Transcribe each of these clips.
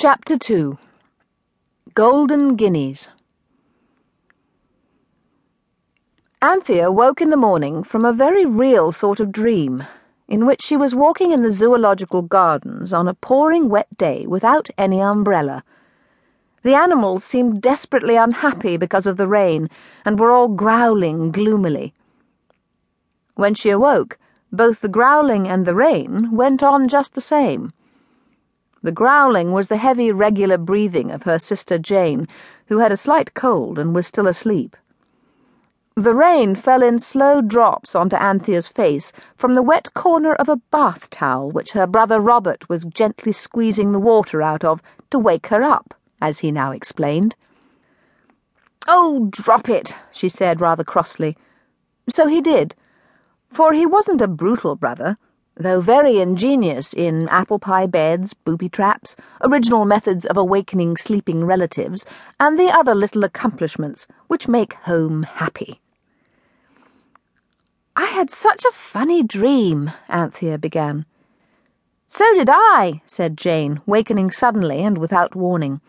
Chapter 2 Golden Guineas Anthea woke in the morning from a very real sort of dream, in which she was walking in the zoological gardens on a pouring wet day without any umbrella. The animals seemed desperately unhappy because of the rain and were all growling gloomily. When she awoke, both the growling and the rain went on just the same. The growling was the heavy, regular breathing of her sister Jane, who had a slight cold and was still asleep. The rain fell in slow drops onto Anthea's face from the wet corner of a bath towel which her brother Robert was gently squeezing the water out of to wake her up, as he now explained. Oh, drop it, she said rather crossly. So he did, for he wasn't a brutal brother though very ingenious in apple pie beds, booby traps, original methods of awakening sleeping relatives, and the other little accomplishments which make home happy. I had such a funny dream, Anthea began. So did I, said Jane, wakening suddenly and without warning.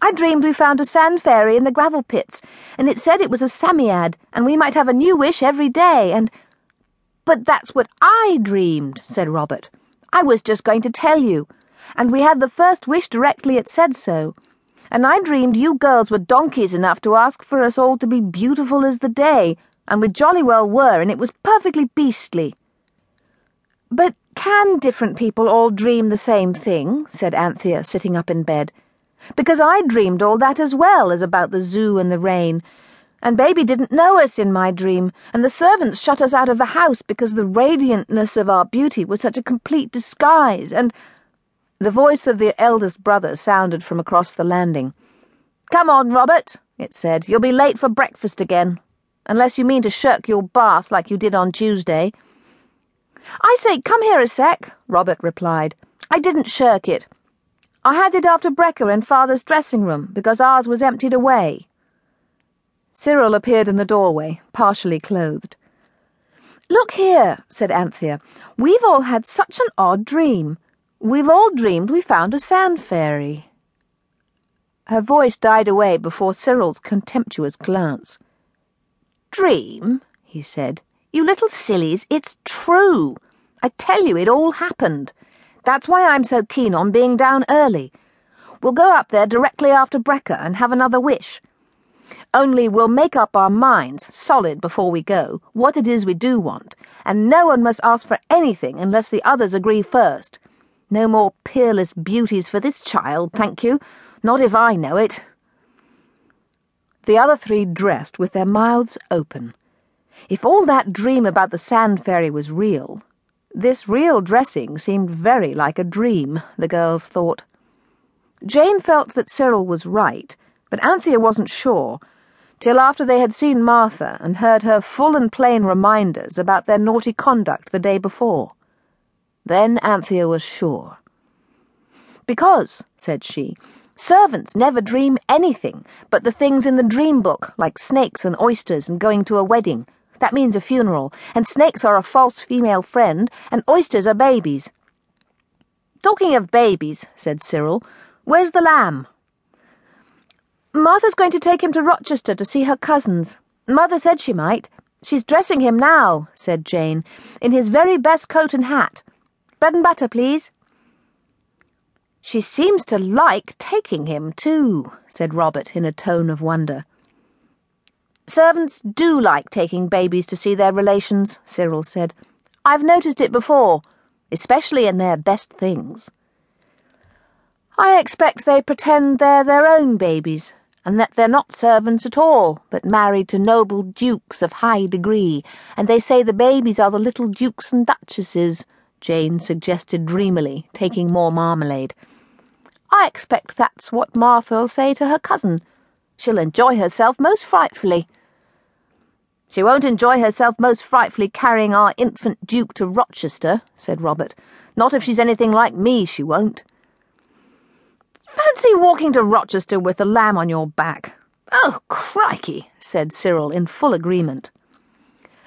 I dreamed we found a sand fairy in the gravel pits, and it said it was a Psammead, and we might have a new wish every day, and but that's what I dreamed, said Robert. I was just going to tell you. And we had the first wish directly it said so. And I dreamed you girls were donkeys enough to ask for us all to be beautiful as the day, and we jolly well were, and it was perfectly beastly. But can different people all dream the same thing? said Anthea, sitting up in bed. Because I dreamed all that as well as about the zoo and the rain and Baby didn't know us in my dream, and the servants shut us out of the house because the radiantness of our beauty was such a complete disguise, and the voice of the eldest brother sounded from across the landing. Come on, Robert, it said. You'll be late for breakfast again, unless you mean to shirk your bath like you did on Tuesday. I say, come here a sec, Robert replied. I didn't shirk it. I had it after brekker in Father's dressing room because ours was emptied away. Cyril appeared in the doorway, partially clothed. Look here, said Anthea. We've all had such an odd dream. We've all dreamed we found a sand fairy. Her voice died away before Cyril's contemptuous glance. Dream? he said. You little sillies, it's true. I tell you, it all happened. That's why I'm so keen on being down early. We'll go up there directly after brekker and have another wish. Only we'll make up our minds, solid before we go, what it is we do want, and no one must ask for anything unless the others agree first. No more peerless beauties for this child, thank you. Not if I know it. The other three dressed with their mouths open. If all that dream about the sand fairy was real, this real dressing seemed very like a dream, the girls thought. Jane felt that Cyril was right, but Anthea wasn't sure till after they had seen Martha and heard her full and plain reminders about their naughty conduct the day before. Then Anthea was sure. Because, said she, servants never dream anything but the things in the dream book, like snakes and oysters and going to a wedding. That means a funeral, and snakes are a false female friend, and oysters are babies. Talking of babies, said Cyril, where's the lamb? Martha's going to take him to Rochester to see her cousins. Mother said she might. She's dressing him now, said Jane, in his very best coat and hat. Bread and butter, please. She seems to like taking him, too, said Robert in a tone of wonder. Servants do like taking babies to see their relations, Cyril said. I've noticed it before, especially in their best things. I expect they pretend they're their own babies, and that they're not servants at all, but married to noble dukes of high degree, and they say the babies are the little dukes and duchesses, Jane suggested dreamily, taking more marmalade. I expect that's what Martha'll say to her cousin. She'll enjoy herself most frightfully. She won't enjoy herself most frightfully carrying our infant duke to Rochester, said Robert. Not if she's anything like me, she won't. Fancy walking to Rochester with a lamb on your back. Oh, crikey, said Cyril in full agreement.